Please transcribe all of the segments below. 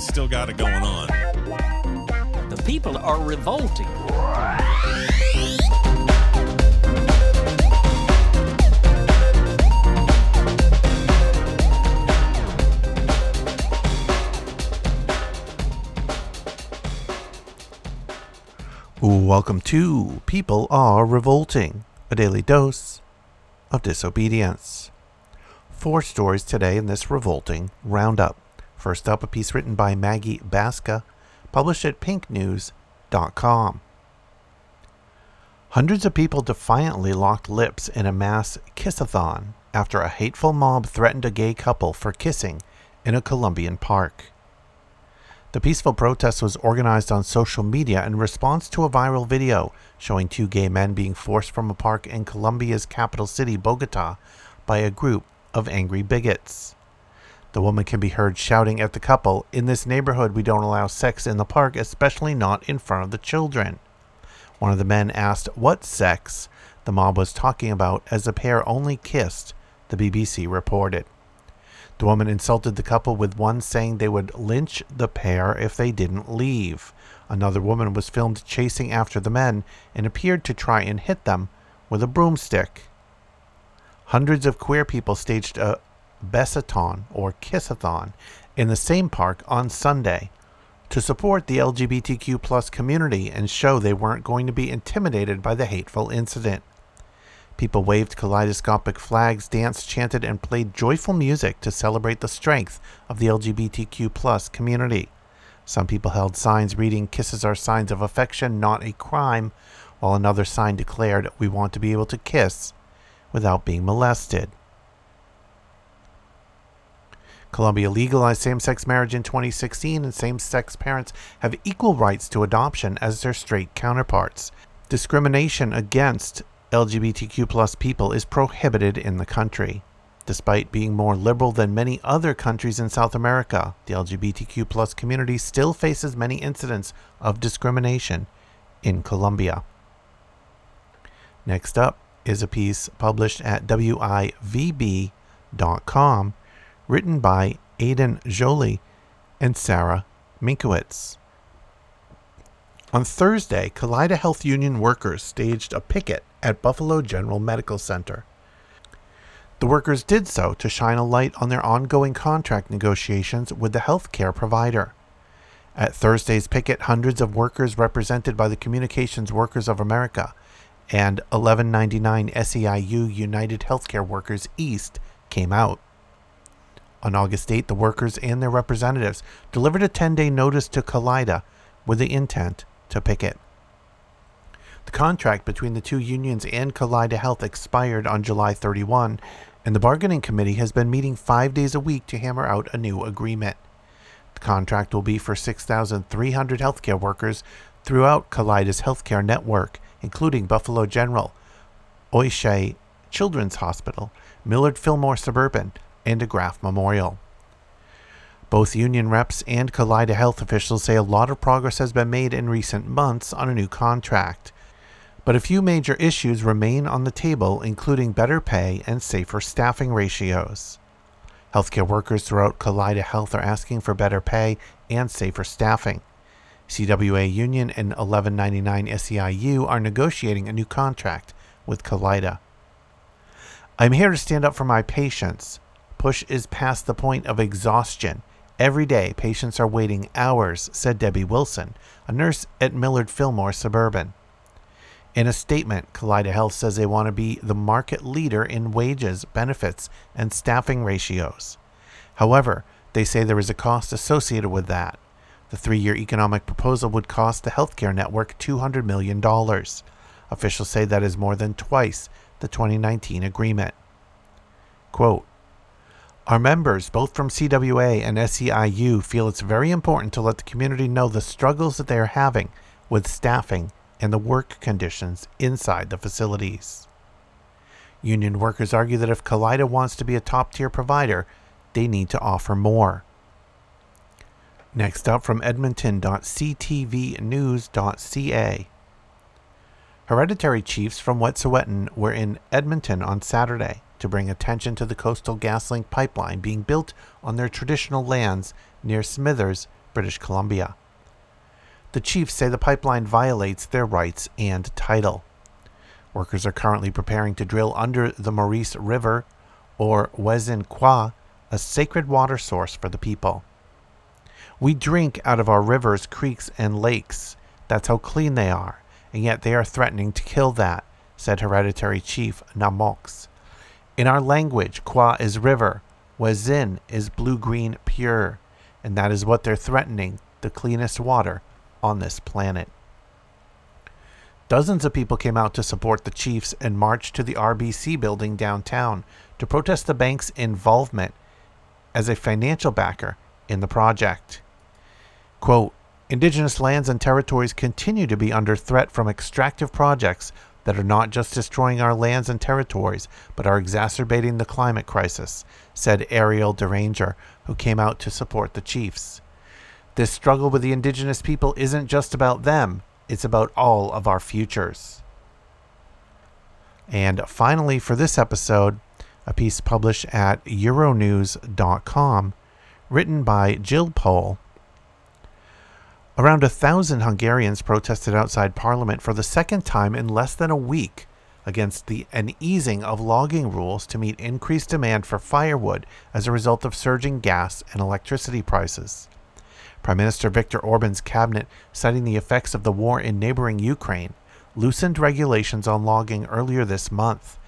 humanity's still got it going on. The people are revolting. Welcome to People Are Revolting, a daily dose of disobedience. Four stories today in this revolting roundup. First up, a piece written by Maggie Baska, published at pinknews.com. Hundreds of people defiantly locked lips in a mass kissathon after a hateful mob threatened a gay couple for kissing in a Colombian park. The peaceful protest was organized on social media in response to a viral video showing two gay men being forced from a park in Colombia's capital city, Bogota, by a group of angry bigots. The woman can be heard shouting at the couple, In this neighborhood, we don't allow sex in the park, especially not in front of the children. One of the men asked what sex the mob was talking about as the pair only kissed, the BBC reported. The woman insulted the couple with one saying they would lynch the pair if they didn't leave. Another woman was filmed chasing after the men and appeared to try and hit them with a broomstick. Hundreds of queer people staged a besathon or kissathon in the same park on Sunday to support the LGBTQ plus community and show they weren't going to be intimidated by the hateful incident. People waved kaleidoscopic flags, danced, chanted, and played joyful music to celebrate the strength of the LGBTQ plus community. Some people held signs reading, Kisses are signs of affection, not a crime, while another sign declared, We want to be able to kiss without being molested. Colombia legalized same sex marriage in 2016, and same sex parents have equal rights to adoption as their straight counterparts. Discrimination against LGBTQ people is prohibited in the country. Despite being more liberal than many other countries in South America, the LGBTQ community still faces many incidents of discrimination in Colombia. Next up is a piece published at WIVB.com written by Aidan Jolie and Sarah Minkowitz. On Thursday, Kaleida Health Union workers staged a picket at Buffalo General Medical Center. The workers did so to shine a light on their ongoing contract negotiations with the healthcare provider. At Thursday's picket, hundreds of workers represented by the Communications Workers of America and 1199 SEIU United Healthcare Workers East came out. On August 8, the workers and their representatives delivered a 10 day notice to Kaleida with the intent to picket. The contract between the two unions and Kaleida Health expired on July 31, and the bargaining committee has been meeting five days a week to hammer out a new agreement. The contract will be for 6,300 healthcare workers throughout Kaleida's healthcare network, including Buffalo General, Oishei Children's Hospital, Millard Fillmore Suburban, and DeGraff Memorial. Both union reps and Kaleida Health officials say a lot of progress has been made in recent months on a new contract but a few major issues remain on the table, including better pay and safer staffing ratios. Healthcare workers throughout Kaleida Health are asking for better pay and safer staffing. CWA Union and 1199 SEIU are negotiating a new contract with Kaleida. I'm here to stand up for my patients. Push is past the point of exhaustion. Every day, patients are waiting hours, said Debbie Wilson, a nurse at Millard Fillmore Suburban. In a statement, Kaleida Health says they want to be the market leader in wages, benefits, and staffing ratios. However, they say there is a cost associated with that. The three year economic proposal would cost the healthcare network $200 million. Officials say that is more than twice the 2019 agreement. Quote, our members, both from CWA and SEIU, feel it's very important to let the community know the struggles that they are having with staffing and the work conditions inside the facilities. Union workers argue that if Kaleida wants to be a top tier provider, they need to offer more. Next up from edmonton.ctvnews.ca. Hereditary chiefs from Wet'suwet'en were in Edmonton on Saturday to bring attention to the Coastal GasLink pipeline being built on their traditional lands near Smithers, British Columbia. The chiefs say the pipeline violates their rights and title. Workers are currently preparing to drill under the Maurice River, or Wedzin Kwa, a sacred water source for the people. We drink out of our rivers, creeks, and lakes. That's how clean they are, and yet they are threatening to kill that, said Hereditary Chief Namox. In our language, Kwa is river, Wedzin is blue green pure, and that is what they're threatening the cleanest water on this planet. Dozens of people came out to support the Chiefs and marched to the RBC building downtown to protest the bank's involvement as a financial backer in the project. Quote, Indigenous lands and territories continue to be under threat from extractive projects that are not just destroying our lands and territories, but are exacerbating the climate crisis, said Eriel Deranger, who came out to support the Chiefs. This struggle with the indigenous people isn't just about them, it's about all of our futures. And finally, for this episode, a piece published at Euronews.com, written by Jill Pole. Around a thousand Hungarians protested outside Parliament for the second time in less than a week against the, an easing of logging rules to meet increased demand for firewood as a result of surging gas and electricity prices. Prime Minister Viktor Orban's cabinet, citing the effects of the war in neighboring Ukraine, loosened regulations on logging earlier this month.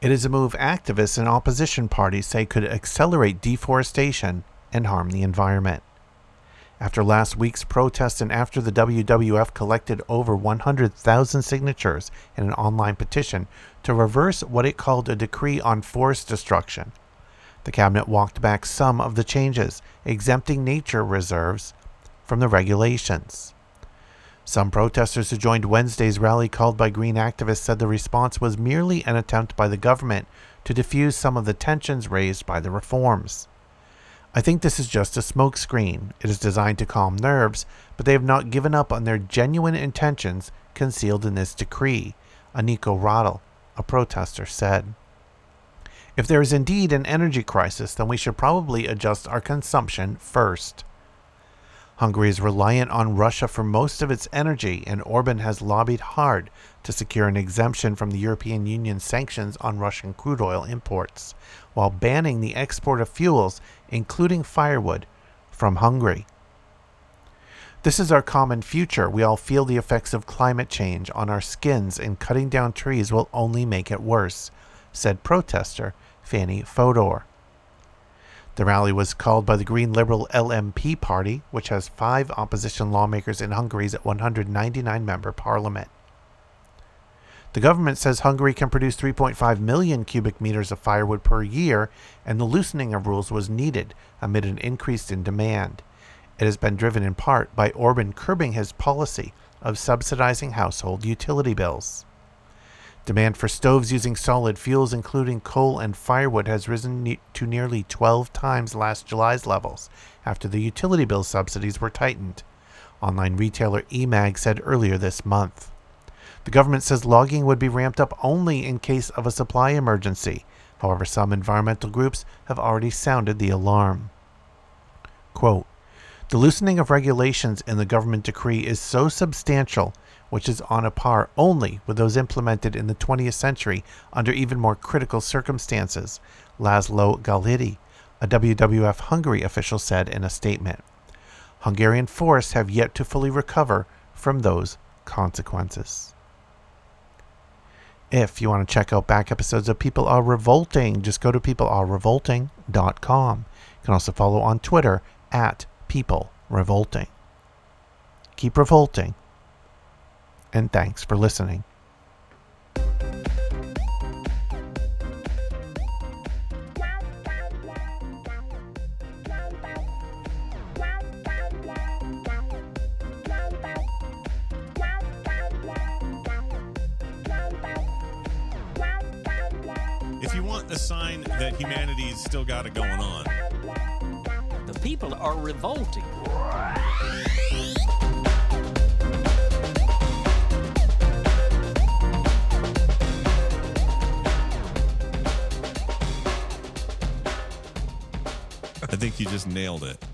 It is a move activists and opposition parties say could accelerate deforestation and harm the environment. After last week's protest and after the WWF collected over 100,000 signatures in an online petition to reverse what it called a decree on forest destruction, the cabinet walked back some of the changes, exempting nature reserves from the regulations. Some protesters who joined Wednesday's rally called by green activists said the response was merely an attempt by the government to diffuse some of the tensions raised by the reforms. I think this is just a smokescreen. It is designed to calm nerves, but they have not given up on their genuine intentions concealed in this decree, Aniko Radl, a protester, said. If there is indeed an energy crisis, then we should probably adjust our consumption first. Hungary is reliant on Russia for most of its energy, and Orban has lobbied hard to secure an exemption from the European Union sanctions on Russian crude oil imports, while banning the export of fuels, including firewood, from Hungary. This is our common future. We all feel the effects of climate change on our skins, and cutting down trees will only make it worse, said protester Fanny Fodor. The rally was called by the Green Liberal LMP party, which has five opposition lawmakers in Hungary's 199 member parliament. The government says Hungary can produce 3.5 million cubic meters of firewood per year, and the loosening of rules was needed amid an increase in demand. It has been driven in part by Orban curbing his policy of subsidizing household utility bills. Demand for stoves using solid fuels, including coal and firewood, has risen ne- to nearly 12 times last July's levels after the utility bill subsidies were tightened, online retailer eMag said earlier this month. The government says logging would be ramped up only in case of a supply emergency. However, some environmental groups have already sounded the alarm. Quote, the loosening of regulations in the government decree is so substantial which is on a par only with those implemented in the 20th century under even more critical circumstances, Laszlo Galhidy, a WWF Hungary official said in a statement. Hungarian forests have yet to fully recover from those consequences. If you want to check out back episodes of People Are Revolting, just go to peoplearerevolting.com. You can also follow on Twitter at People Revolting. Keep revolting and thanks for listening. If you want a sign that humanity's still got it going on, The people are revolting. I think you just nailed it.